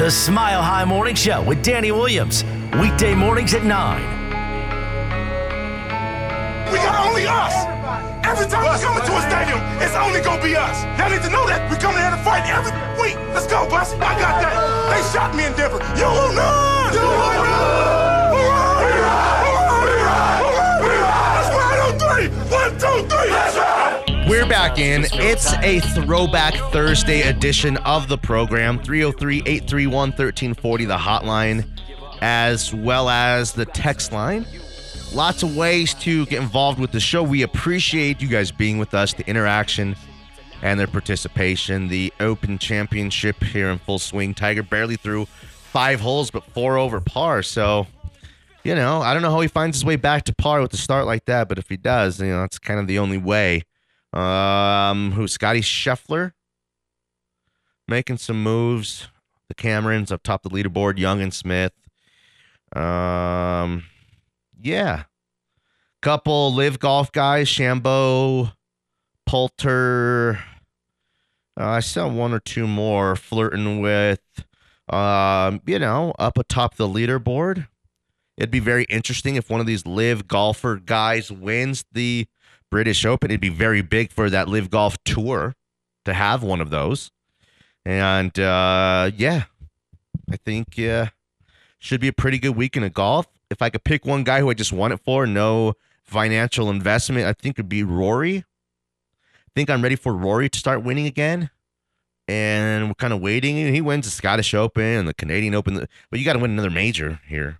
The Smile High Morning Show with Danny Williams. Weekday mornings at 9. We got only us. Every time we come into a stadium, it's only gonna be us. Y'all need to know that. We come here to fight every week. Let's go, Bussy. I got that. They shot me in Denver. You will not. You will not. We're back in. It's a throwback Thursday edition of the program. 303 831 1340, the hotline, as well as the text line. Lots of ways to get involved with the show. We appreciate you guys being with us, the interaction and their participation. The Open Championship here in full swing. Tiger barely threw five holes, but four over par. So, you know, I don't know how he finds his way back to par with a start like that, but if he does, you know, that's kind of the only way. Um, who Scottie Scheffler making some moves. The Camerons up top the leaderboard, Young and Smith. Um, yeah, couple LIV Golf guys, Shambo, Poulter. Uh, I saw one or two more flirting with, um, you know, up atop the leaderboard. It'd be very interesting if one of these live golfer guys wins the British Open. It'd be very big for that LIV Golf tour to have one of those. And uh, yeah, I think uh, should be a pretty good weekend of golf. If I could pick one guy who I just won it for, no financial investment, I think it'd be Rory. I think I'm ready for Rory to start winning again. And we're kind of waiting. He wins the Scottish Open and the Canadian Open, but you got to win another major here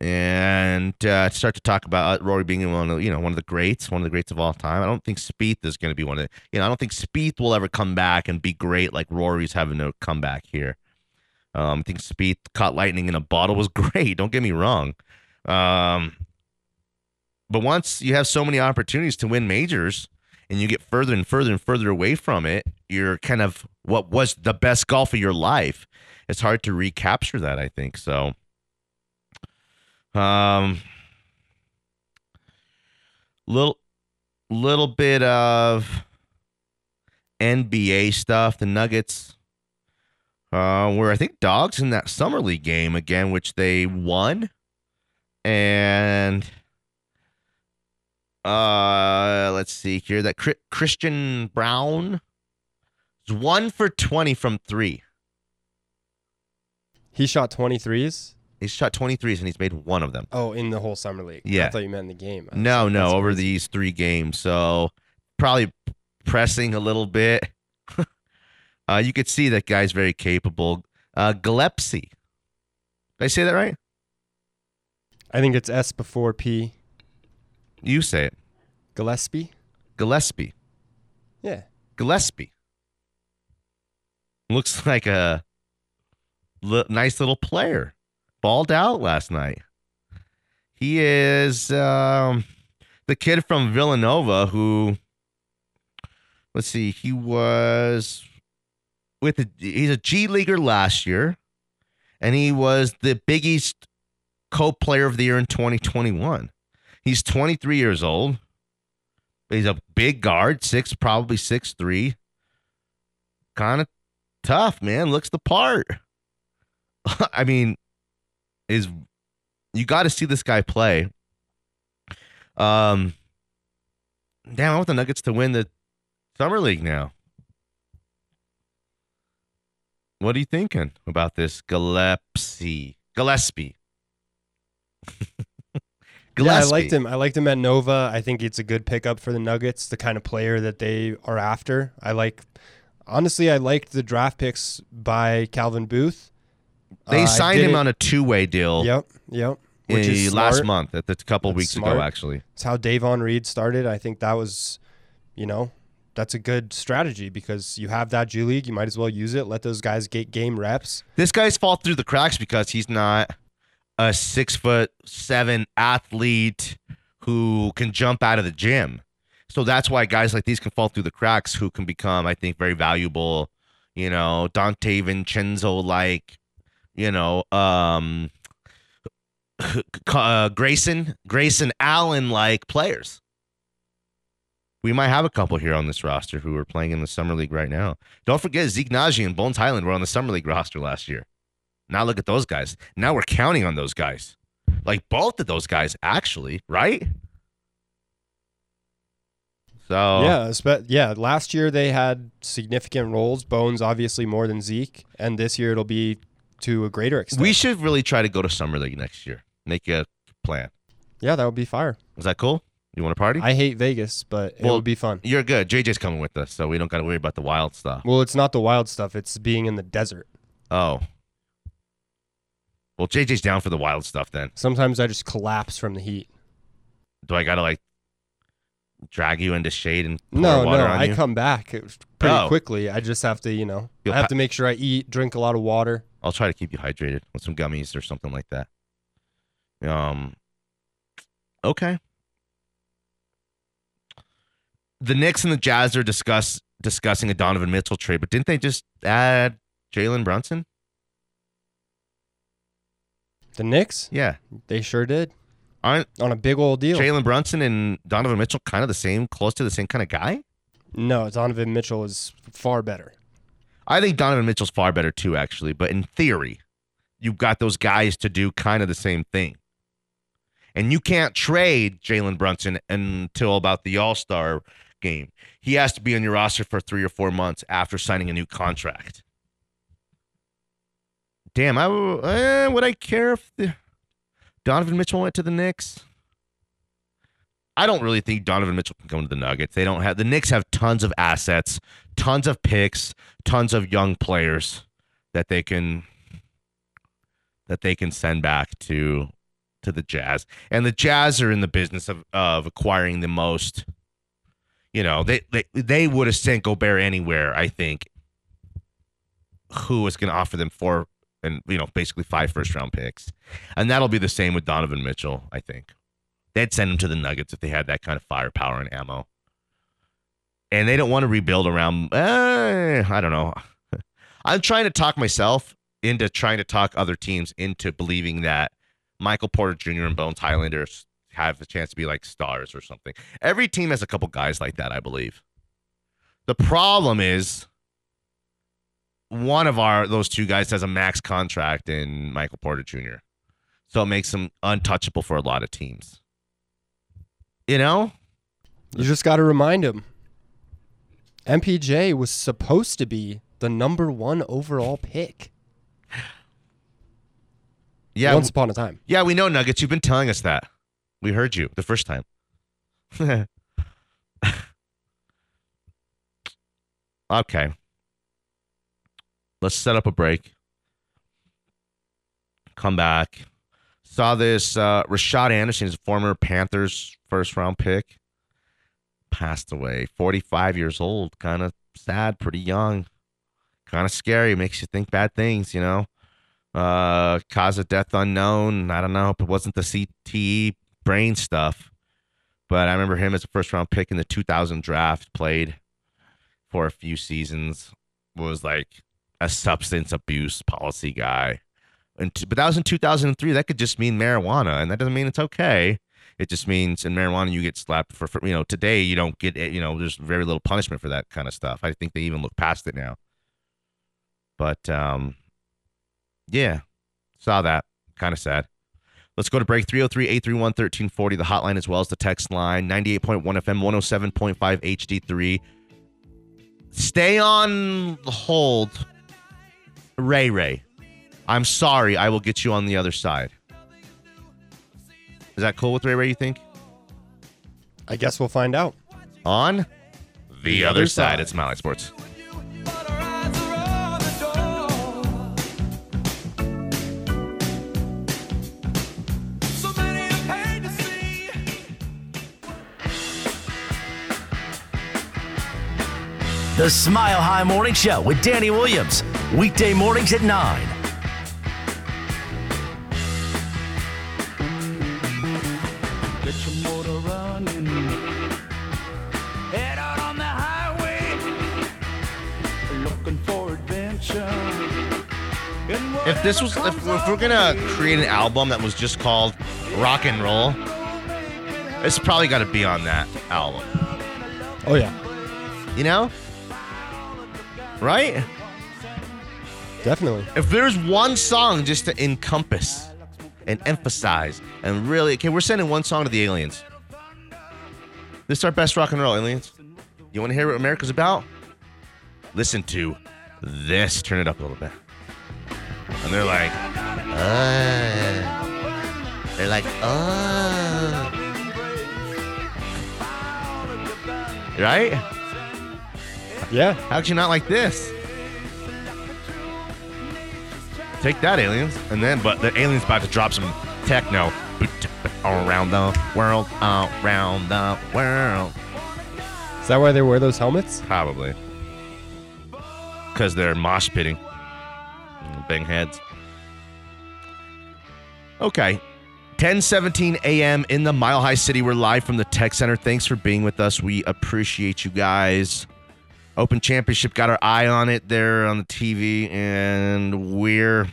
and uh, start to talk about uh, Rory being one of you know one of the greats, one of the greats of all time. I don't think Spieth is going to be one of the, you know I don't think Spieth will ever come back and be great like Rory's having to come back here. Um, I think Spieth caught lightning in a bottle was great. Don't get me wrong, um, but once you have so many opportunities to win majors and you get further and further and further away from it, you're kind of what was the best golf of your life. It's hard to recapture that. I think so. Um, little, little bit of NBA stuff. The Nuggets uh, were, I think, dogs in that summer league game again, which they won, and uh, let's see here. That Christian Braun is one for twenty from three. He shot 23s. He's shot 23s and he's made one of them. Oh, in the whole summer league. Yeah. I thought you meant in the game. No, no, over crazy. these three games. So probably pressing a little bit. uh, you could see that guy's very capable. Uh, Gillespie. Did I say that right? I think it's S before P. You say it. Gillespie. Gillespie. Yeah. Gillespie. Looks like a nice little player balled out last night. He is um, the kid from Villanova who, let's see, he was with he's a G leaguer last year, and he was the Big East co-player of the year in 2021. He's 23 years old. He's a big guard, six probably six three. Kind of tough, man. Looks the part. I mean, is you got to see this guy play. Um, damn, I want the Nuggets to win the summer league now. What are you thinking about this Gillespie? Gillespie. Gillespie. Yeah, I liked him. I liked him at Nova. I think it's a good pickup for the Nuggets, the kind of player that they are after. I like honestly, I liked the draft picks by Calvin Booth. They uh, signed him it. on a two-way deal. Yep, yep. Which is last month, at the couple That's weeks smart. ago, actually. It's how Davon Reed started. I think that was, you know, that's a good strategy because you have that G League. You might as well use it. Let those guys get game reps. This guy's fall through the cracks because he's not a six foot seven athlete who can jump out of the gym. So that's why guys like these can fall through the cracks who can become, I think, very valuable, you know, Donte DiVincenzo like you know, um, uh, Grayson, Grayson Allen like players. We might have a couple here on this roster who are playing in the summer league right now. Don't forget Zeke Nnaji and Bones Hyland were on the summer league roster last year. Now look at those guys. Now we're counting on those guys. Like both of those guys, actually, right? So Yeah, yeah. Last year they had significant roles. Bones obviously more than Zeke, and this year it'll be to a greater extent. we should really try to go to summer league next year. Make a plan. yeah, that would be fire. Is that cool? You want to party? I hate Vegas, but it Well- would be fun. You're good. JJ's coming with us, so we don't got to worry about the wild stuff. Well, it's not the wild stuff; it's being in the desert. Oh. Well, JJ's down for the wild stuff then. Sometimes I just collapse from the heat. Do I got to like drag you into shade and No, no, I you? come back pretty Oh. quickly. I just have to, you know, You'll I have ha- to make sure I eat, drink a lot of water. I'll try to keep you hydrated with some gummies or something like that. Um. Okay. The Knicks and the Jazz are discuss discussing a Donovan Mitchell trade, but didn't they just add Jalen Brunson? The Knicks, Yeah, they sure did aren't on a big old deal. Jalen Brunson and Donovan Mitchell kind of the same, close to the same kind of guy? no, Donovan Mitchell is far better. I think Donovan Mitchell's far better too, actually. But in theory, you've got those guys to do kind of the same thing. And you can't trade Jalen Brunson until about the All Star game. He has to be on your roster for three or four months after signing a new contract. Damn, I eh, would I care if the Donovan Mitchell went to the Knicks? I don't really think Donovan Mitchell can come to the Nuggets. They don't have the Knicks have tons of assets, tons of picks, tons of young players that they can that they can send back to to the Jazz. And the Jazz are in the business of of acquiring the most. You know, they they, they would have sent Gobert anywhere, I think. Who was going to offer them four and you know basically five first round picks, and that'll be the same with Donovan Mitchell. I think they'd send him to the Nuggets if they had that kind of firepower and ammo and they don't want to rebuild around. Uh, I don't know. I'm trying to talk myself into trying to talk other teams into believing that Michael Porter Jr. and Bones Highlanders have a chance to be like stars or something. Every team has a couple guys like that, I believe. The problem is one of our those two guys has a max contract in Michael Porter Jr. So it makes him untouchable for a lot of teams. You know? You just got to remind him. MPJ was supposed to be the number one overall pick Yeah. once upon a time. Yeah, we know Nuggets. You've been telling us that. We heard you the first time. okay. Let's set up a break. Come back. Saw this uh Rashard Anderson former Panthers first round pick. Passed away. 45 years old. Kind of sad, pretty young. Kind of scary. Makes you think bad things, you know? uh cause of death unknown i don't know if it wasn't the cte brain stuff but i remember him as a first round pick in the 2000 draft played for a few seasons was like a substance abuse policy guy and t- but that was in 2003 that could just mean marijuana and that doesn't mean it's okay it just means in marijuana you get slapped for, for you know today you don't get you know there's very little punishment for that kind of stuff i think they even look past it now but um yeah, saw that. Kind of sad. Let's go to break 303 831 1340, the hotline as well as the text line 98.1 FM, 107.5 HD3. Stay on hold. Ray Ray. I'm sorry. I will get you on the other side. Is that cool with Ray Ray, you think? I guess we'll find out. On the, other, other side. side. It's Mally Sports. The Smile High Morning Show with Danny Williams. Weekday mornings at 9. Get your motor running. Head out on the highway. Looking for adventure. And If this was, if, if we're gonna create an album that was just called Rock and Roll, it's probably got to be on that album. Oh yeah, You know? Right? Definitely. If there's one song just to encompass and emphasize and really, okay, we're sending one song to the aliens. This is our best rock and roll, aliens. You want to hear what America's about? Listen to this. Turn it up a little bit. And they're like, uh, they're like, uh. Right? Yeah. How could you not like this? Take that, aliens. And then, but the aliens about to drop some techno around the world, around the world. Is that why they wear those helmets? Probably. Because they're mosh pitting. Bang heads. Okay. 1017 a.m. in the Mile High City. We're live from the Tech Center. Thanks for being with us. We appreciate you guys. Open Championship got our eye on it there on the TV, and we're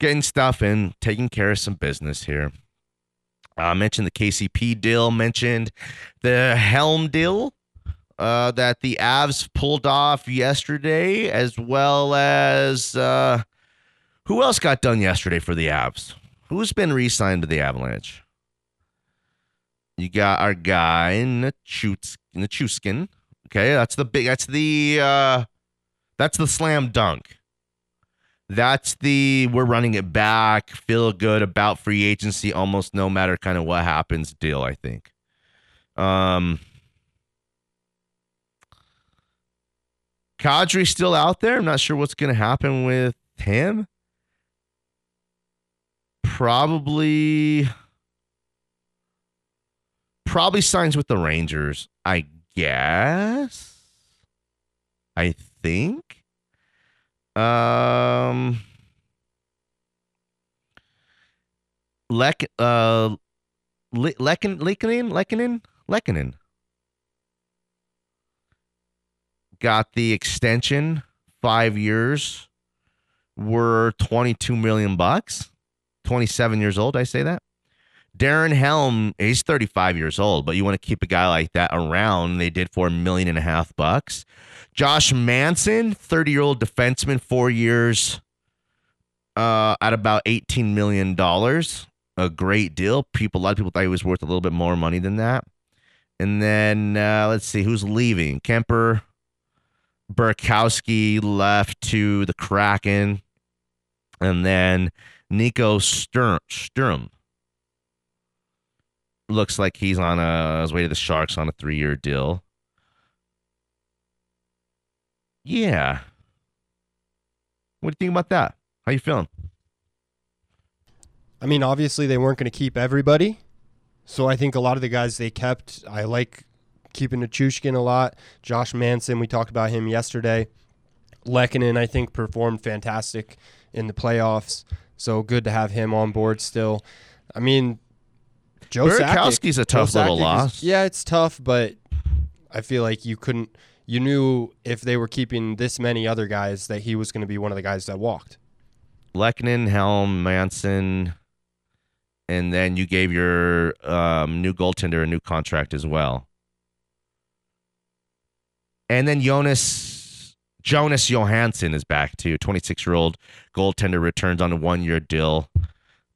getting stuff in, taking care of some business here. I mentioned the KCP deal, mentioned the Helm deal uh, that the Avs pulled off yesterday, as well as uh, who else got done yesterday for the Avs? Who's been re-signed to the Avalanche? You got our guy Nichushkin. Okay, that's the big. That's the. Uh, that's the slam dunk. That's the we're running it back, feel good about free agency almost no matter kind of what happens deal, I think. Um Kadri's still out there. I'm not sure what's going to happen with him. Probably probably signs with the Rangers, I guess. I think. Um, Lek, uh, Le- Lekin, Lekinen, got the extension, five years, were twenty-two million bucks. Twenty-seven years old. I say that. Darren Helm, he's 35 years old, but you want to keep a guy like that around. They did for a million and a half bucks. Josh Manson, 30 year old defenseman, four years uh, at about $18 million. A great deal. People, a lot of people thought he was worth a little bit more money than that. And then uh, let's see who's leaving. Kuemper Burakovsky left to the Kraken. And then Nico Sturm. Sturm looks like he's on a his way to the Sharks on a three year deal. Yeah. What do you think about that? How you feeling? I mean, obviously they weren't going to keep everybody, so I think a lot of the guys they kept. I like keeping Nichushkin a lot. Josh Manson, we talked about him yesterday. Lehkonen, I think, performed fantastic in the playoffs, so good to have him on board still. I mean, Joe Burakovsky's Sakic- a tough Joe little Sakic is- loss. yeah, it's tough, but I feel like you couldn't. You knew if they were keeping this many other guys that he was going to be one of the guys that walked. Lehkonen, Helm, Manson, and then you gave your um, new goaltender a new contract as well. And then Jonas Jonas Johansson is back too. 26 year old goaltender returns on a one year deal.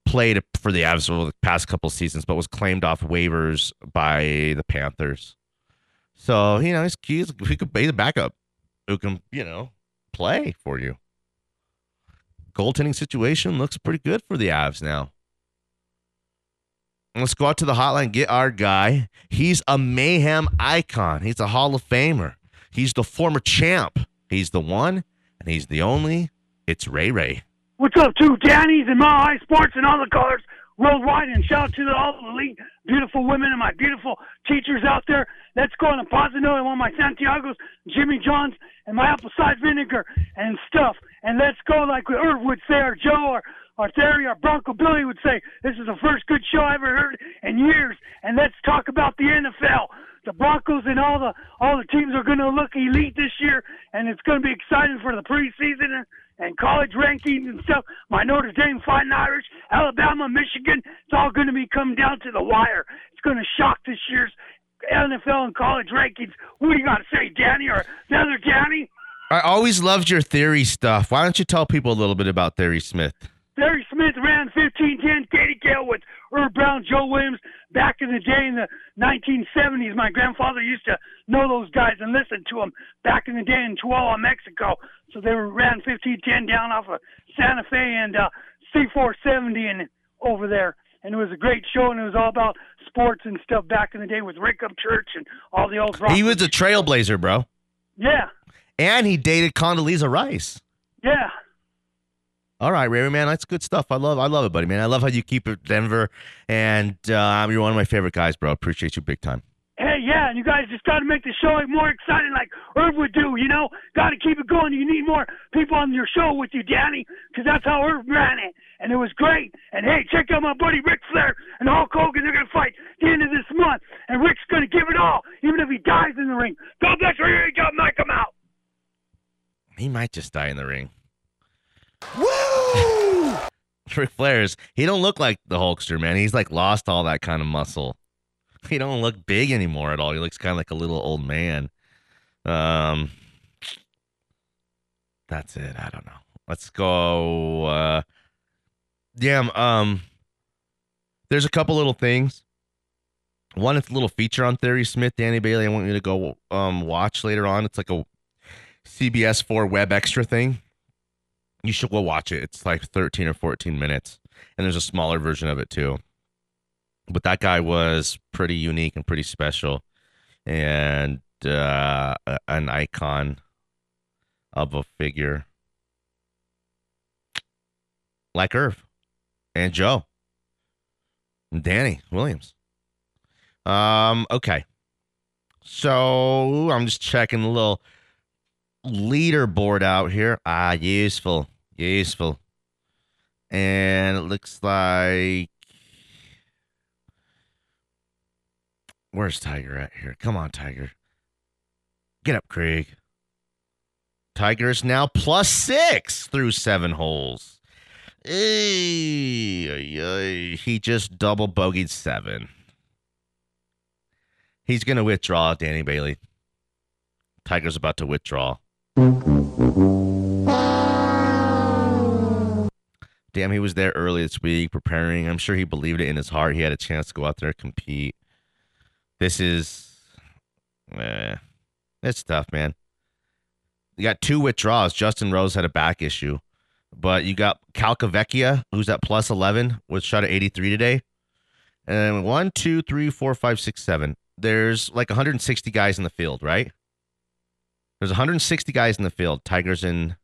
Played for the Avs over the past couple seasons, but was claimed off waivers by the Panthers. So you know he's, he's he could be the backup who can you know play for you. Goaltending situation looks pretty good for the Avs now. Let's go out to the hotline, get our guy. He's a mayhem icon. He's a Hall of Famer. He's the former champ. He's the one, and he's the only. It's Ray Ray. What's up, two Danny's and Mile High Sports and all the colors worldwide? And shout out to all the elite, beautiful women and my beautiful teachers out there. Let's go on a Posino and one of my Santiago's, Jimmy John's, and my apple cider vinegar and stuff. And let's go like Irv would say, or Joe, or, or Thierry, or Bronco Billy would say. This is the first good show I ever heard in years. And let's talk about the NFL. The Broncos and all the all the teams are going to look elite this year, and it's going to be exciting for the preseason and, college rankings and stuff. My Notre Dame Fighting Irish, Alabama, Michigan, it's all going to be coming down to the wire. It's going to shock this year's NFL and college rankings. What do you got to say, Danny or the other Danny? I always loved your theory stuff. Why don't you tell people a little bit about Thierry Smith? Barry Smith ran 1510, Katie Gale with Irv Brown, Joe Williams back in the day in the 1970s. My grandfather used to know those guys and listen to them back in the day in Chihuahua, Mexico. So they were ran 1510 down off of Santa Fe and uh, C470 and over there. And it was a great show, and it was all about sports and stuff back in the day with Rick Church and all the old rock. He was a trailblazer, bro. yeah, And he dated Condoleezza Rice. yeah. All right, Ray, man, that's good stuff. I love, I love it, buddy, man. I love how you keep it Denver, and uh, you're one of my favorite guys, bro. Appreciate you big time. Hey, yeah, and you guys just got to make the show more exciting, like Irv would do. You know, got to keep it going. You need more people on your show with you, Danny, because that's how Irv ran it, and it was great. And hey, check out my buddy Ric Flair and Hulk Hogan. They're gonna fight the end of this month, and Rick's gonna give it all, even if he dies in the ring. God bless you. Here you go, Mike. I'm out. He might just die in the ring. Woo! Ric Flair's he don't look like the Hulkster, man. He's like lost all that kind of muscle. He don't look big anymore at all. He looks kind of like a little old man. Um, that's it. I don't know. Let's go. Uh, yeah. Um, there's a couple little things. One, it's a little feature on Thierry Smith, Danny Bailey. I want you to go um watch later on. It's like a CBS 4 web extra thing. You should go watch it. It's like 13 or 14 minutes. And there's a smaller version of it too. But that guy was pretty unique and pretty special and uh, an icon of a figure like Irv and Joe and Danny Williams. Um, okay. So I'm just checking the little leaderboard out here. Ah, useful, useful. And it looks like where's Tiger at here? Come on, Tiger. Get up, Craig. Tiger is now plus six through seven holes. He just double bogeyed seven. He's gonna withdraw, Danny Bailey. Tiger's about to withdraw. Damn, he was there early this week preparing. I'm sure he believed it in his heart. He had a chance to go out there and compete. This is, eh, it's tough, man. You got two withdrawals. Justin Rose had a back issue, but you got Calcavecchia, who's at plus 11, was shot at 83 today. And one, two, three, four, five, six, seven. There's like 160 guys in the field, right? There's 160 guys in the field. Tigers in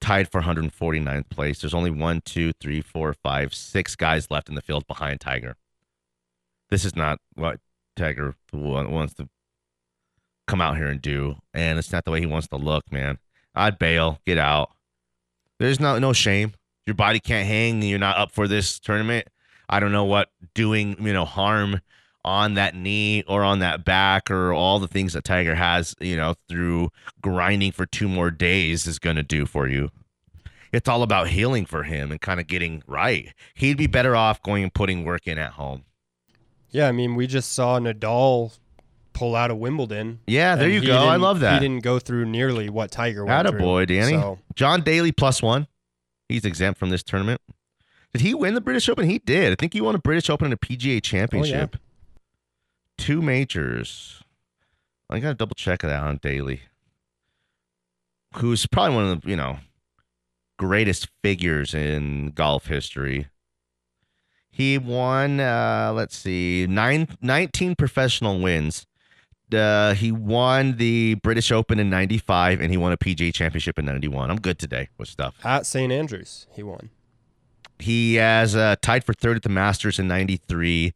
tied for 149th place. There's only one, two, three, four, five, six guys left in the field behind Tiger. This is not what Tiger wants to come out here and do, and it's not the way he wants to look, man. I'd bail, get out. There's no no shame. Your body can't hang. You're not up for this tournament. I don't know what doing you know harm on that knee or on that back or all the things that Tiger has, you know, through grinding for two more days is going to do for you. It's all about healing for him and kind of getting right. He'd be better off going and putting work in at home. Yeah, I mean, we just saw Nadal pull out of Wimbledon. Yeah, there you go. I love that. He didn't go through nearly what Tiger went through. boy, Danny. So, John Daly plus one. He's exempt from this tournament. Did he win the British Open? He did. I think he won a British Open and a PGA oh, Championship. Two majors. I got to double check that on Daly. Who's probably one of the, you know, greatest figures in golf history. He won, uh, let's see, nine, 19 professional wins. Uh, he won the British Open in 95 and he won a PGA championship in 91. I'm good today with stuff. at St. Andrews, he won. He has uh, tied for third at the Masters in 93.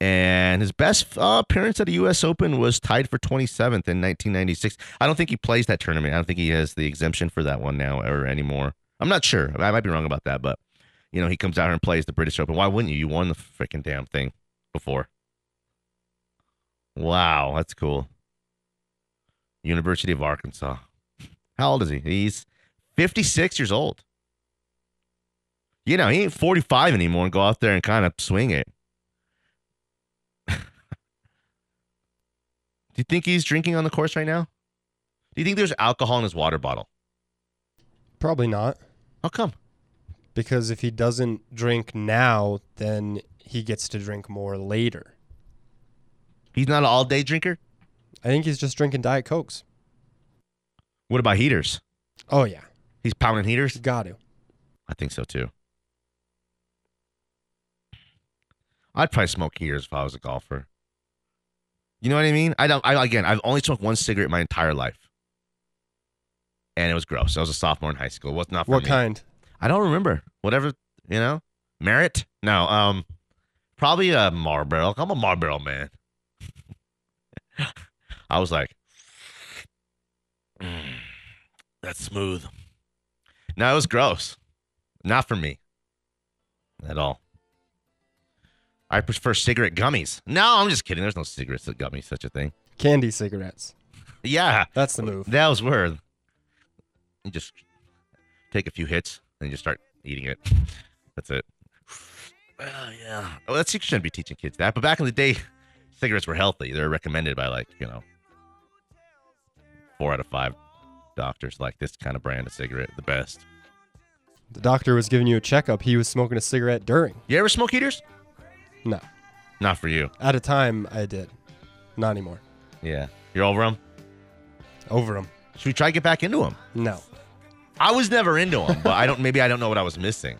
And his best uh, appearance at a U.S. Open was tied for 27th in 1996. I don't think he plays that tournament. I don't think he has the exemption for that one now or anymore. I'm not sure. I might be wrong about that, but you know, he comes out here and plays the British Open. Why wouldn't you? You won the freaking damn thing before. Wow, that's cool. University of Arkansas. How old is he? He's 56 years old. You know, he ain't 45 anymore and go out there and kind of swing it. Do you think he's drinking on the course right now? Do you think there's alcohol in his water bottle? Probably not. How come? Because if he doesn't drink now, then he gets to drink more later. He's not an all day drinker? I think he's just drinking Diet Cokes. What about heaters? Oh, yeah. He's pounding heaters? Got to. I think so too. I'd probably smoke heaters if I was a golfer. You know what I mean? I don't. I again, I've only smoked one cigarette my entire life, and it was gross. I was a sophomore in high school. It was not for What me. kind? I don't remember. Whatever you know, merit? No. Um, probably a Marlboro. I'm a Marlboro man. I was like, "Mm, that's smooth. No, it was gross. Not for me. At all. I prefer cigarette gummies. No, I'm just kidding. There's no cigarettes that gummies, such a thing. Candy cigarettes. Yeah, That's the move. that was word. You just take a few hits and you just start eating it. That's it. Well, yeah. Well, that's you shouldn't be teaching kids that. But back in the day, cigarettes were healthy. They're recommended by like you know four out of five doctors like this kind of brand of cigarette, the best. The doctor was giving you a checkup. He was smoking a cigarette during. You ever smoke heaters? No. Not for you. At a time, I did. Not anymore. Yeah. You're over him? Over him. Should we try to get back into him? No. I was never into him, but I don't. Maybe I don't know what I was missing.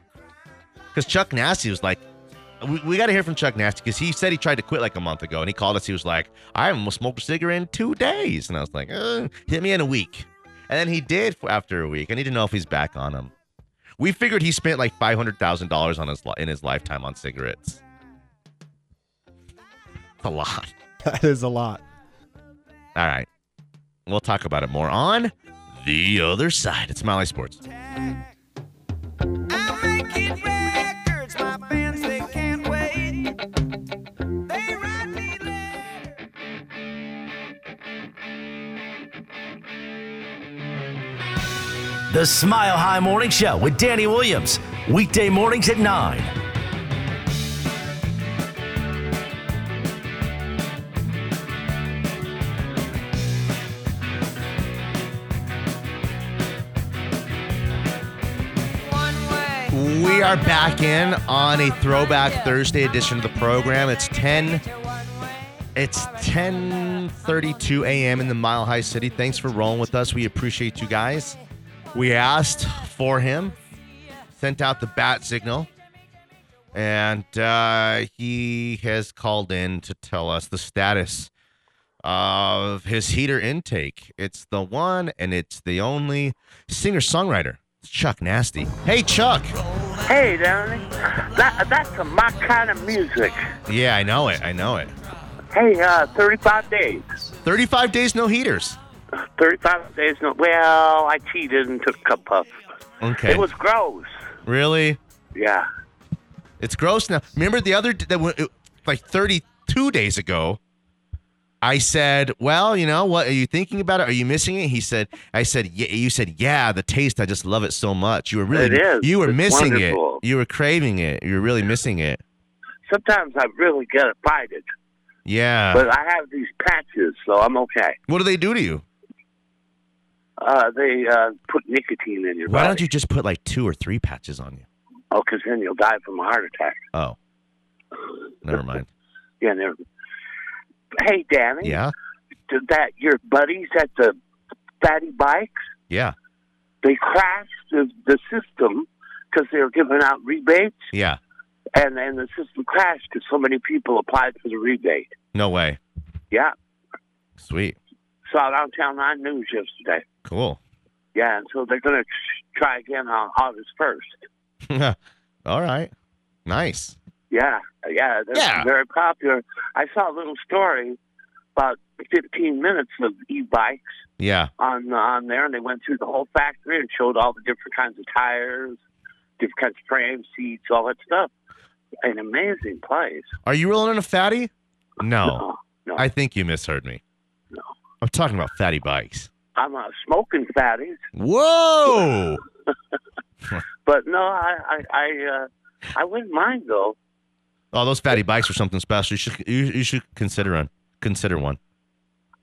Because Chuck Nasty was like, we, we got to hear from Chuck Nasty because he said he tried to quit like a month ago, and he called us. He was like, I haven't smoked a cigarette in two days, and I was like, uh, hit me in a week, and then he did after a week. I need to know if he's back on him. We figured he spent like five hundred thousand dollars on his in his lifetime on cigarettes. It's a lot. That is a lot. All right, we'll talk about it more on the other side. It's Smiley Sports. I'm making records, my fans they can't wait. They write me. The Smile High Morning Show with Danny Williams. Weekday mornings at 9. Are back in on a throwback Thursday edition of the program. It's 10 it's 10:32 a.m. in the Mile High City. Thanks for rolling with us. We appreciate you guys. We asked for him, sent out the bat signal, and uh, he has called in to tell us the status of his heater intake. It's the one and it's the only singer-songwriter. Chuck Nasty. Hey, Chuck. Hey, Danny. That, that's my kind of music. Yeah, I know it. I know it. Hey, uh, 35 days. 35 days no heaters. 35 days, no. Well, I cheated and took cup puff. Okay. It was gross. really? Yeah. It's gross now. Remember the other that wa- like 32 days ago I said, "Well, you know, what are you thinking about it? Are you missing it?" He said, "I said, yeah." You said, "Yeah, the taste. I just love it so much. You were really, It is. you were It's missing wonderful. it. You were craving it. You were really missing it. Sometimes I really get it bited, Yeah. but I have these patches, so I'm okay. what do they do to you? Uh, they uh, put nicotine in your Why body. don't you just put like two or three patches on you? Oh, because then you'll die from a heart attack. Oh, never mind. Yeah. Never. Hey, Danny. Yeah, that your buddies at the fatty bikes? yeah, They crashed the, the system because they were giving out rebates, yeah. and then the system crashed because so many people applied for the rebate. No way. Yeah. Sweet. Saw it on 9 News yesterday. Cool. Yeah, and so they're going to try again on August 1st. All right. Nice. Yeah, yeah, they're Yeah. very popular. I saw a little story about 15 minutes of e-bikes Yeah. on on there, and they went through the whole factory and showed all the different kinds of tires, different kinds of frames, seats, all that stuff. An amazing place. Are you rolling in a fatty? No. No, no. I think you misheard me. No. I'm talking about fatty bikes. I'm uh, smoking fatties, Whoa! but no, I I I, uh, I wouldn't mind though. Oh, those fatty bikes are something special. You should you, you should consider one. Consider one.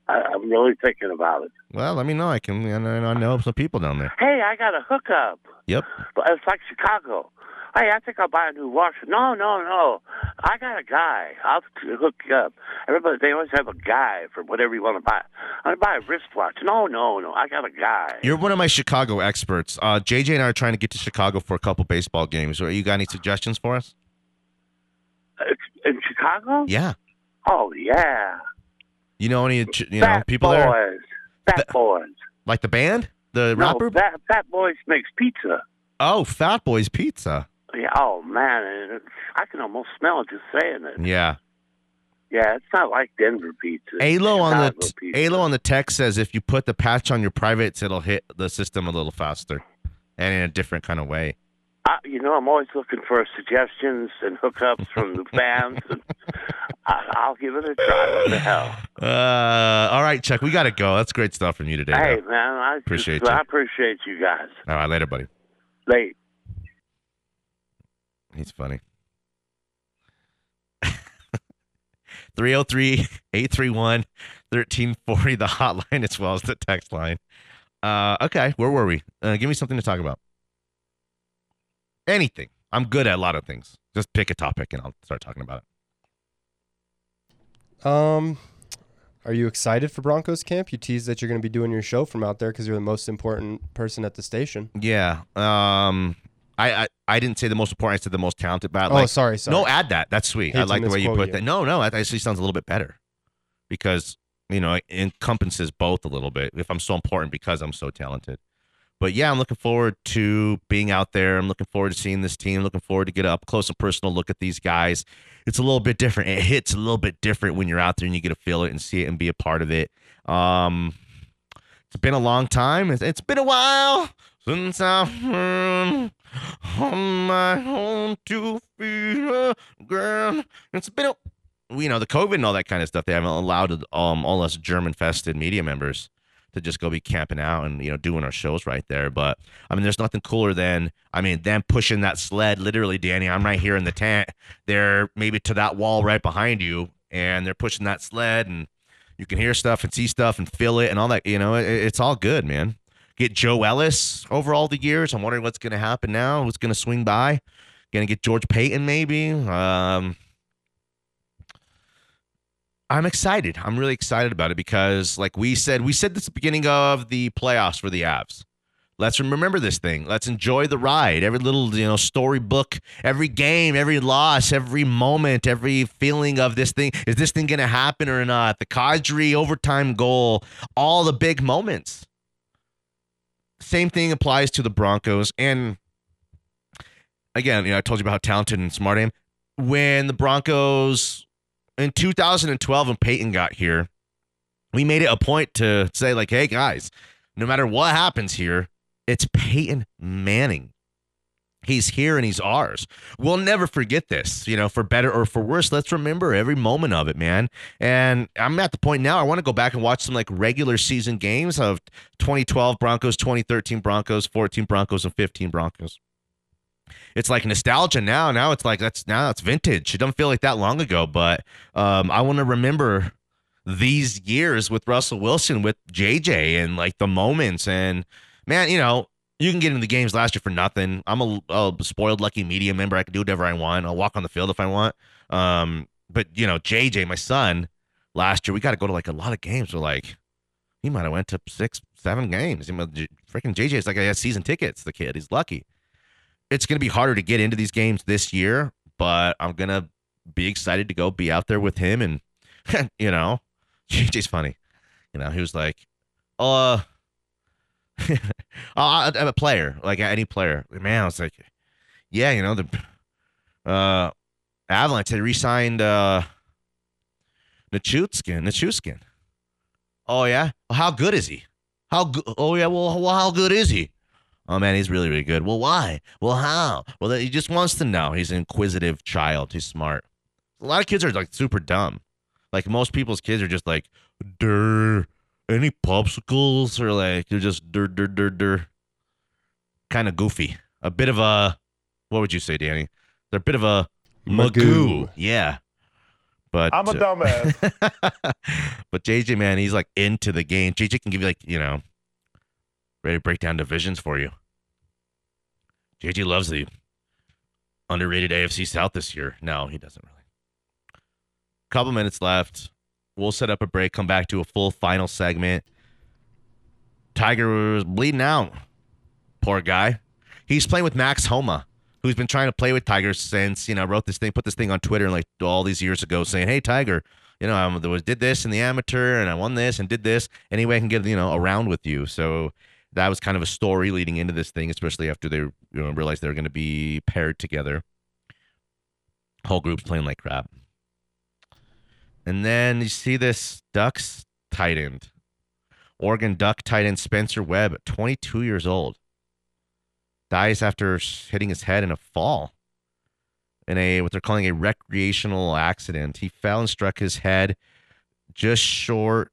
I, I'm really thinking about it. Well, let me know. I can. I know- I know some people down there. Hey, I got a hookup. Yep. But it's like Chicago. Hey, I think I'll buy a new washer. No, no, no. I got a guy. I'll hook you up. Everybody, they always have a guy for whatever you want to buy. I'm going to buy a wristwatch. No, no, no. I got a guy. You're one of my Chicago experts. Uh, JJ and I are trying to get to Chicago for a couple baseball games. Or you got any suggestions for us? In Chicago? Yeah. Oh, yeah. You know any you know Fat people boys. there Fat boys. like the band, the No, rapper? Fat, Fat Boys makes pizza. oh, Fat Boys Pizza. Yeah. Oh man, I can almost smell it just saying it. Yeah. Yeah, it's not like Denver pizza. Alo on the pizza. Alo on the text says if you put the patch on your privates, it'll hit the system a little faster, and in a different kind of way. I, you know, I'm always looking for suggestions and hookups from the fans, and I, I'll give it a try. What the hell? Uh, all right, Chuck, we got to go. That's great stuff from you today. Hey, though. man, I just- Appreciate you. I appreciate you guys. All right, later, buddy. Late. He's funny. 303 831 1340, the hotline as well as the text line. Uh, okay, where were we? Uh, give me something to talk about. Anything. I'm good at a lot of things. Just pick a topic and I'll start talking about it. Um, are you excited for Broncos camp? You teased that you're going to be doing your show from out there because you're the most important person at the station. Yeah. Um, I, I, I didn't say the most important. I said the most talented. But Oh, like, sorry, sorry. No, add that. That's sweet. Hate I like the way you put you. that. No, no, that actually sounds a little bit better because you know it encompasses both a little bit. If I'm so important because I'm so talented. But yeah, I'm looking forward to being out there. I'm looking forward to seeing this team. Looking forward to get up close and personal look at these guys. It's a little bit different. It hits a little bit different when you're out there and you get to feel it and see it and be a part of it. Um, it's been a long time. It's, it's been a while since I've been on my own two feet, girl. It's been a, you know, the COVID and all that kind of stuff. They haven't allowed um all us German-fested media members to just go be camping out and you know doing our shows right there. But I mean, there's nothing cooler than I mean them pushing that sled. Literally, Danny, I'm right here in the tent. They're maybe to that wall right behind you, and they're pushing that sled, and you can hear stuff and see stuff and feel it and all that. You know, it, it's all good, man. Get Joe Ellis over all the years. I'm wondering what's going to happen now. Who's going to swing by? Going to get George Paton maybe. Um, I'm excited. I'm really excited about it because, like we said, we said this at the beginning of the playoffs for the Avs. Let's remember this thing. Let's enjoy the ride. Every little, you know, storybook, every game, every loss, every moment, every feeling of this thing. Is this thing going to happen or not? The Kadri overtime goal, all the big moments. Same thing applies to the Broncos. And again, you know, I told you about how talented and smart I am. When the Broncos in 2012 when Peyton got here, we made it a point to say, like, hey guys, no matter what happens here, it's Peyton Manning. He's here and he's ours. We'll never forget this, you know, for better or for worse. Let's remember every moment of it, man. And I'm at the point now, I want to go back and watch some like regular season games of 2012 Broncos, 2013 Broncos, 14 Broncos, and 15 Broncos. It's like nostalgia now. Now it's like that's now it's vintage. It doesn't feel like that long ago, but um, I want to remember these years with Russell Wilson, with JJ, and like the moments. And man, you know, you can get into the games last year for nothing. I'm a, a spoiled, lucky media member. I can do whatever I want. I'll walk on the field if I want. Um, but you know, JJ, my son, last year we got to go to like a lot of games. We're like, he might have went to six, seven games. I Freaking JJ is like he has season tickets. The kid, he's lucky. It's gonna be harder to get into these games this year, but I'm gonna be excited to go be out there with him and you know, JJ's funny. You know, he was like, uh, I'm a player, like any player. Man, I was like, yeah, you know, the uh, Avalanche had re-signed uh, Nichushkin. Nichushkin. Oh yeah, well, how good is he? How good? Oh yeah, well, well, how good is he? Oh man, he's really, really good. Well, why? Well, how? Well, he just wants to know. He's an inquisitive child. He's smart. A lot of kids are like super dumb. Like most people's kids are just like, der, any popsicles or like they're just der, der, der, der. Kind of goofy. A bit of a, what would you say, Danny? They're a bit of a magoo. Magoo. Yeah. But I'm a uh, dumbass. but JJ, man, he's like into the game. JJ can give you like, you know, ready to break down divisions for you. JJ loves the underrated AFC South this year. No, he doesn't really. Couple minutes left. We'll set up a break, come back to a full final segment. Tiger was bleeding out. Poor guy. He's playing with Max Homa, who's been trying to play with Tiger since, you know, wrote this thing, put this thing on Twitter like all these years ago saying, hey, Tiger, you know, I was, did this in the amateur and I won this and did this. Anyway, I can get, you know, around with you. So that was kind of a story leading into this thing, especially after they you know, realized they were going to be paired together. Whole group's playing like crap. And then you see this Ducks tight end, Oregon Duck tight end Spencer Webb, 22 years old, dies after hitting his head in a fall in a what they're calling a recreational accident. He fell and struck his head just short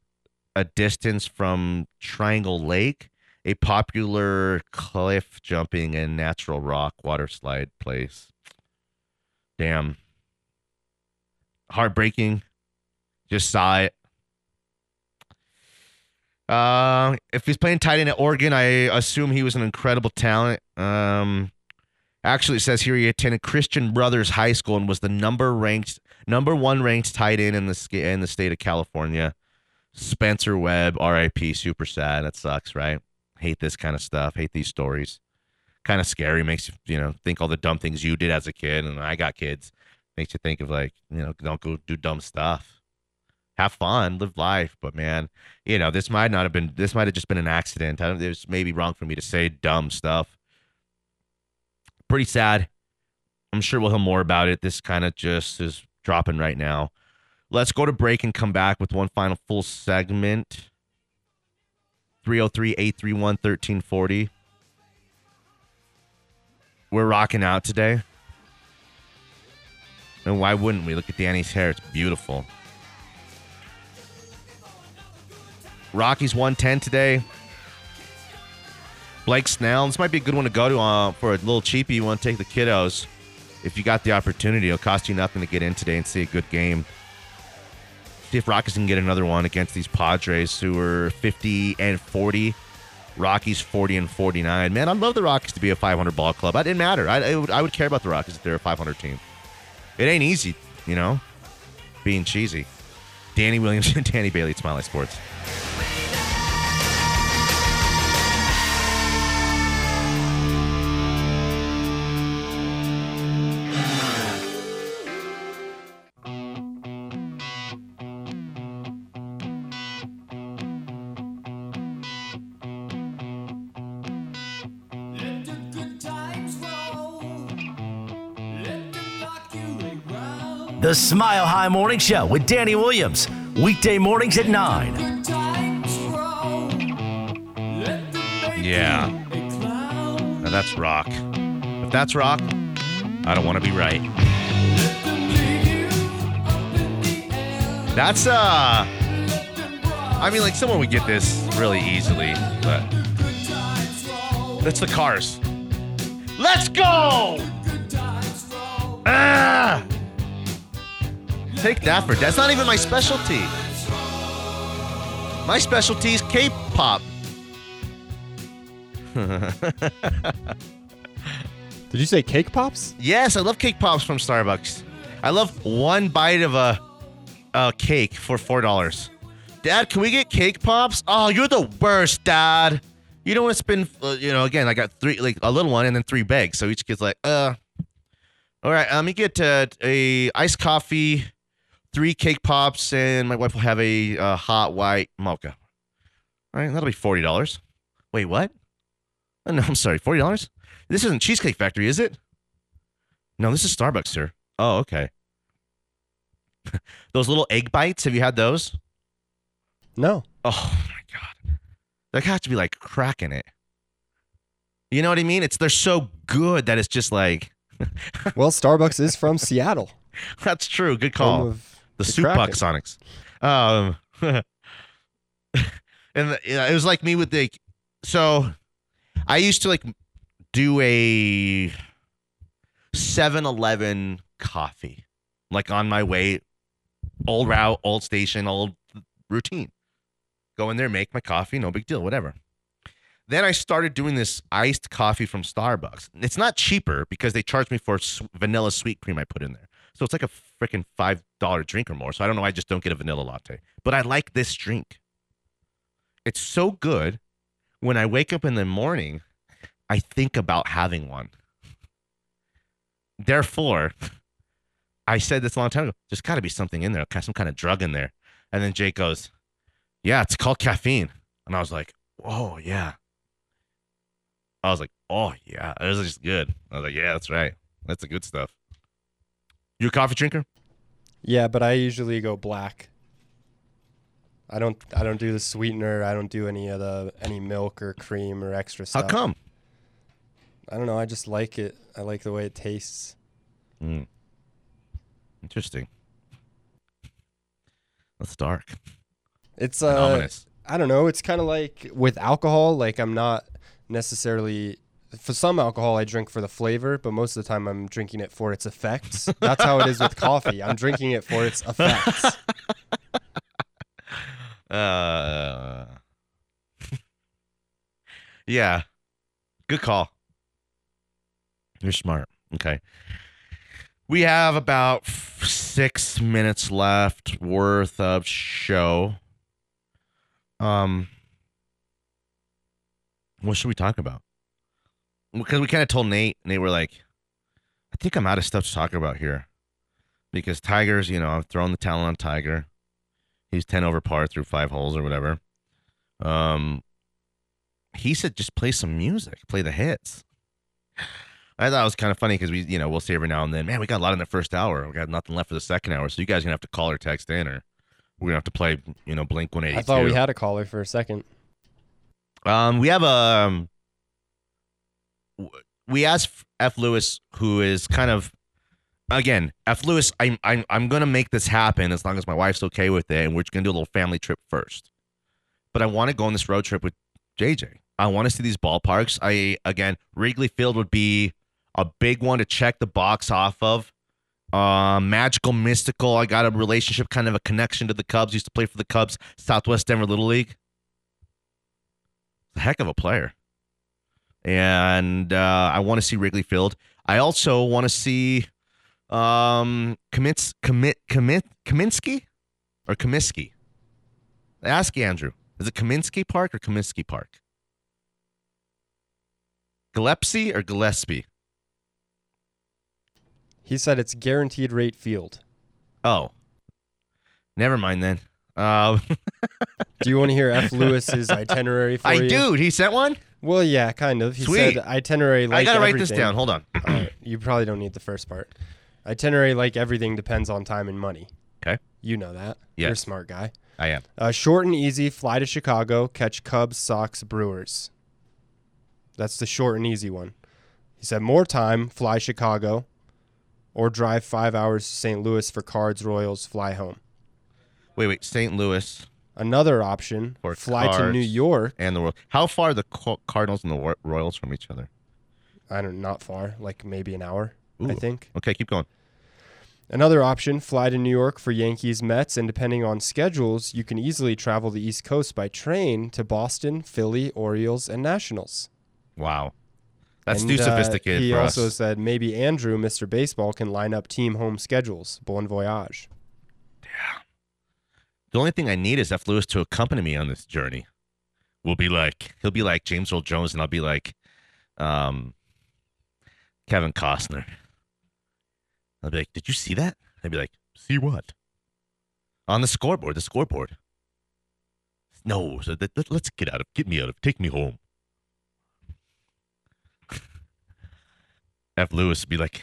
a distance from Triangle Lake, a popular cliff jumping and natural rock water slide place. Damn. Heartbreaking. Just saw it. Uh, if he's playing tight end at Oregon, I assume he was an incredible talent. Um, actually, it says here he attended Christian Brothers High School and was the number ranked, number one ranked tight end in the in the state of California. Spencer Webb, R.I.P. Super sad. That sucks, right? Hate this kind of stuff. Hate these stories. Kind of scary. Makes you you know think all the dumb things you did as a kid, and I got kids. Makes you think of like you know don't go do dumb stuff have fun, live life. But man, you know, this might not have been. This might have just been an accident. I don't. It was maybe wrong for me to say dumb stuff. Pretty sad. I'm sure we'll hear more about it. This kind of just is dropping right now. Let's go to break and come back with one final full segment. 303 831 1340. We're rocking out today. And why wouldn't we? Look at Danny's hair. It's beautiful. Rockies 110 today. Blake Snell. This might be a good one to go to uh, for a little cheapie. You want to take the kiddos. If you got the opportunity, it'll cost you nothing to get in today and see a good game. See if Rockies can get another one against these Padres who are 50 and 40. Rockies 40 and 49. Man, I'd love the Rockies to be a 500 ball club. I didn't matter. I, I, would, I would care about the Rockies if they're a 500 team. It ain't easy, you know, being cheesy. Danny Williams and Danny Bailey at Smiley Sports. The Smile High Morning Show with Danny Williams. Weekday mornings at 9. Yeah. Now that's rock. If that's rock, I don't want to be right. That's uh I mean like someone would get this really easily, but that's the cars. Let's go! Ah! Take that for that's not even my specialty. My specialty is K-pop. Did you say cake pops? Yes, I love cake pops from Starbucks. I love one bite of a, a cake for four dollars. Dad, can we get cake pops? Oh, you're the worst, Dad. You don't want to spend, uh, you know. Again, I got three, like a little one, and then three bags. So each kid's like, uh, all right. Let me get uh, a iced coffee, three cake pops, and my wife will have a uh, hot white mocha. All right, that'll be forty dollars. Wait, what? Oh, no, I'm sorry, forty dollars. This isn't Cheesecake Factory, is it? No, this is Starbucks, sir. Oh, okay. those little egg bites, have you had those? No. Oh my god. They have to be like cracking it. You know what I mean? It's they're so good that it's just like Well, Starbucks is from Seattle. that's true. Good call. of The, Soup Sonics. Um and the, it was like me with the so I used to like do a 7-Eleven coffee like on my way Old route, old station, old routine. Go in there, make my coffee, no big deal, whatever. Then I started doing this iced coffee from Starbucks. It's not cheaper because they charge me for vanilla sweet cream I put in there. So it's like a freaking $5 drink or more. So I don't know. I just don't get a vanilla latte. But I like this drink. It's so good. When I wake up in the morning, I think about having one. Therefore, I said this a long time ago. There's got to be something in there, some kind of drug in there. And then Jake goes, "Yeah, it's called caffeine." And I was like, "Oh yeah." I was like, "Oh yeah, this is just good." I was like, "Yeah, that's right. That's the good stuff." You a coffee drinker? Yeah, but I usually go black. I don't. I don't do the sweetener. I don't do any of the any milk or cream or extra stuff. How come? I don't know. I just like it. I like the way it tastes. Mm. Interesting. That's dark. It's uh, ominous. I don't know. It's kind of like with alcohol. Like I'm not necessarily for some alcohol I drink for the flavor, but most of the time I'm drinking it for its effects. That's how it is with coffee. I'm drinking it for its effects. Uh, yeah. Good call. You're smart. Okay. We have about six minutes left worth of show. Um, what should we talk about? Because we kind of told Nate, Nate, we're like, I think I'm out of stuff to talk about here. Because Tigers, you know, I've thrown the talent on Tiger. He's 10 over par through five holes or whatever. Um, he said just play some music, play the hits. I thought it was kind of funny because we, you know, we'll say every now and then, man, we got a lot in the first hour. We got nothing left for the second hour. So you guys are going to have to call or text in or we're going to have to play, you know, Blink 182. I thought we had a caller for a second. Um, we have a. Um, we asked F. Lewis, who is kind of, again, F. Lewis. I'm I'm I'm gonna make this happen as long as my wife's okay with it, and we're gonna do a little family trip first. But I want to go on this road trip with JJ. I want to see these ballparks. I again, Wrigley Field would be a big one to check the box off of. Uh, magical, mystical. I got a relationship, kind of a connection to the Cubs. Used to play for the Cubs, Southwest Denver Little League heck of a player. And uh, I want to see Wrigley Field. I also want to see um, Kamins- Kamit- Kamit- Kaminsky or Comiskey. Ask Andrew. Is it Kaminsky Park or Comiskey Park? Gillespie or Gillespie? He said it's guaranteed rate field. Oh, never mind then. Uh, Do you want to hear F. Lewis's itinerary for I you? do. He sent one. Well, yeah, kind of. He Sweet. said itinerary like I gotta write this everything- down. Hold on. Right, you probably don't need the first part. Itinerary, like everything, depends on time and money. Okay. You know that. You're a Yes. smart guy. I am. Uh, short and easy, fly to Chicago, catch Cubs, Sox, Brewers. That's the short and easy one. He said more time, fly Chicago, or drive five hours to St. Louis for Cards, Royals, fly home. Wait, wait. St. Louis Another option, For fly to New York. and the Royals. How far are the Cardinals and the Royals from each other? I don't, not far, like maybe an hour, I think. Okay, keep going. Another option, fly to New York for Yankees, Mets, and depending on schedules, you can easily travel the East Coast by train to Boston, Philly, Orioles, and Nationals. Wow. That's And, too uh, sophisticated he for also us. said maybe Andrew, Mr. Baseball, can line up team home schedules. Bon voyage. The only thing I need is F. Lewis to accompany me on this journey. We'll be like, he'll be like James Earl Jones, and I'll be like, um, Kevin Costner. I'll be like, did you see that? I'd be like, see what? On the scoreboard, the scoreboard. No, so let, us get out of, get me out of, take me home. F. Lewis would be like,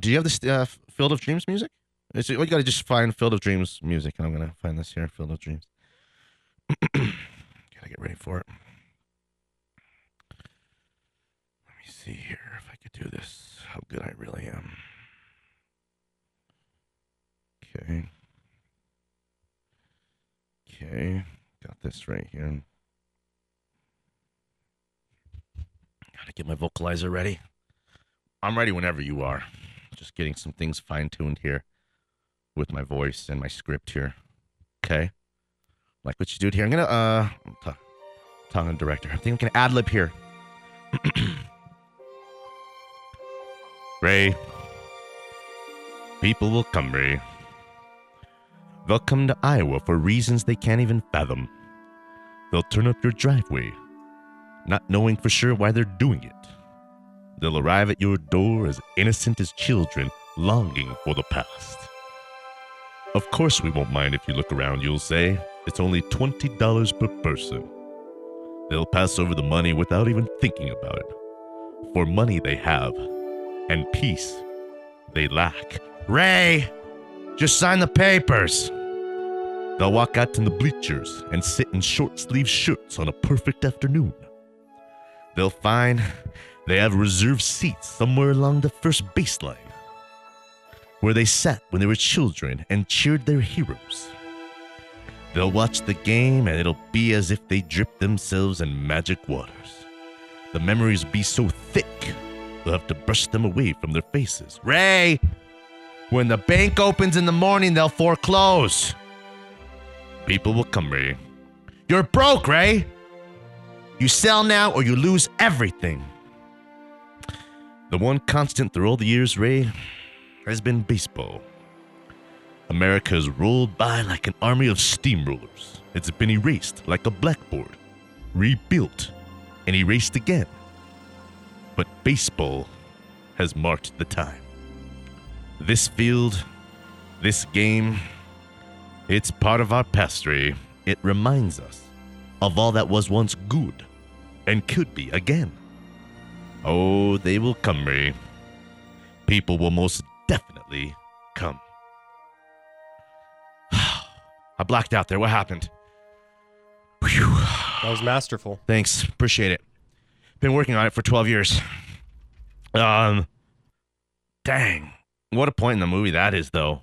do you have the uh, Field of Dreams music? It's, you got to just find Field of Dreams music, I'm gonna find this here, Field of Dreams. gotta get ready for it. Let me see here if I could do this. How good I really am. Okay. Okay, got this right here. Gotta get my vocalizer ready. I'm ready whenever you are. Just getting some things fine tuned here. With my voice and my script here. Okay? Like what you do here. I'm gonna uh t- tongue and director. I think I'm gonna ad lib here. Ray. People will come, Ray. They'll come to Iowa for reasons they can't even fathom. They'll turn up your driveway, not knowing for sure why they're doing it. They'll arrive at your door as innocent as children longing for the past. Of course, we won't mind if you look around, you'll say. It's only $20 per person. They'll pass over the money without even thinking about it. For money they have, and peace they lack. Ray, just sign the papers. They'll walk out to the bleachers and sit in short sleeved shirts on a perfect afternoon. They'll find they have reserved seats somewhere along the first baseline, where they sat when they were children and cheered their heroes. They'll watch the game and it'll be as if they dripped themselves in magic waters. The memories be so thick, they'll have to brush them away from their faces. Ray! When the bank opens in the morning, they'll foreclose. People will come, Ray. You're broke, Ray! You sell now or you lose everything. The one constant through all the years, Ray, has been baseball. America has rolled by like an army of steamrollers. It's been erased like a blackboard, rebuilt, and erased again. But baseball has marked the time. This field, this game, it's part of our past, Ray. It reminds us of all that was once good and could be again. Oh, they will come, Ray. People will most definitely come. I blacked out there. What happened? Whew. That was masterful. Thanks. Appreciate it. Been working on it for 12 years. Um, dang. What a point in the movie that is, though.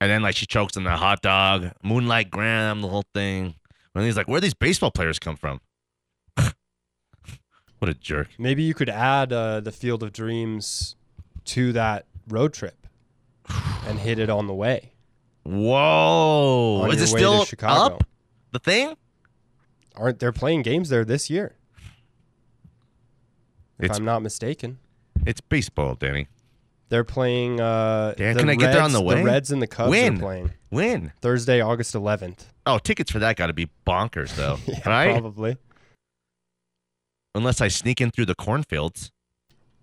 And then, like, she chokes on the hot dog, Moonlight Graham, the whole thing. And he's like, where do these baseball players come from? what a jerk. Maybe you could add uh, the Field of Dreams to that road trip and hit it on the way. Whoa. On is it still up? The thing? Aren't they playing games there this year? If It's, I'm not mistaken. it's baseball, Danny. They're playing. Uh, Dan, the can I get there on Reds- the way? The Reds and the Cubs When? are playing Win. Thursday, August 11th. Oh, tickets for that got to be bonkers, though. Yeah, right? probably. Unless I sneak in through the cornfields.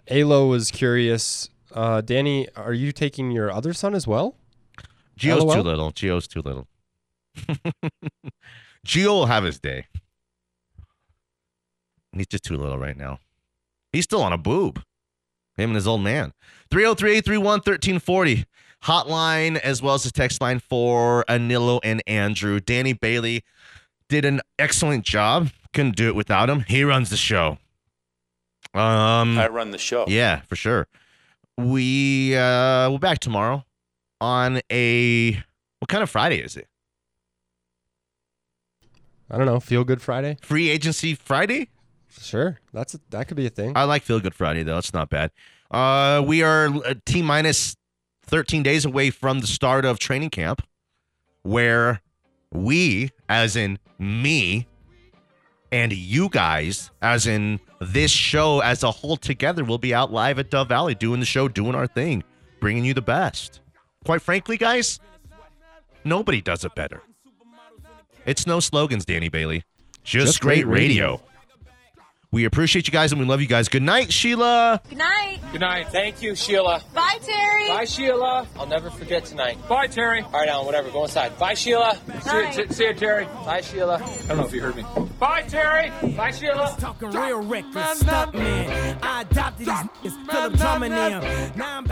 Alo was curious. Uh, Danny, are you taking your other son as well? Gio's too little. Gio's too little. Gio will have his day. He's just too little right now. He's still on a boob. Him and his old man. 303 831 1340. Hotline as well as the text line for Anilo and Andrew. Danny Bailey did an excellent job. Couldn't do it without him. He runs the show. Um, I run the show. yeah, for sure. We uh we're back tomorrow on a what kind of Friday is it? I don't know. Feel Good Friday? Free agency Friday? Sure. That's a, that could be a thing. I like Feel Good Friday though. It's not bad. Uh we are uh, T minus 13 days away from the start of training camp where we as in me and you guys as in this show as a whole together will be out live at Dove Valley doing the show, doing our thing, bringing you the best. Quite frankly, guys, nobody does it better. It's no slogans, Danny Bailey. Just, Just great, great radio. radio. We appreciate you guys and we love you guys. Good night, Sheila. Good night. Good night. Thank you, Sheila. Bye, Terry. Bye, Sheila. I'll never forget tonight. Bye, Terry. All right, Alan, whatever. Go inside. Bye, Sheila. See you, see- see you, Terry. Bye, Sheila. I don't know if you heard me. Bye, Terry. Bye, Sheila. Talking real reckless stuff, man. I adopted these niggas, Philip Drummond them. Now I'm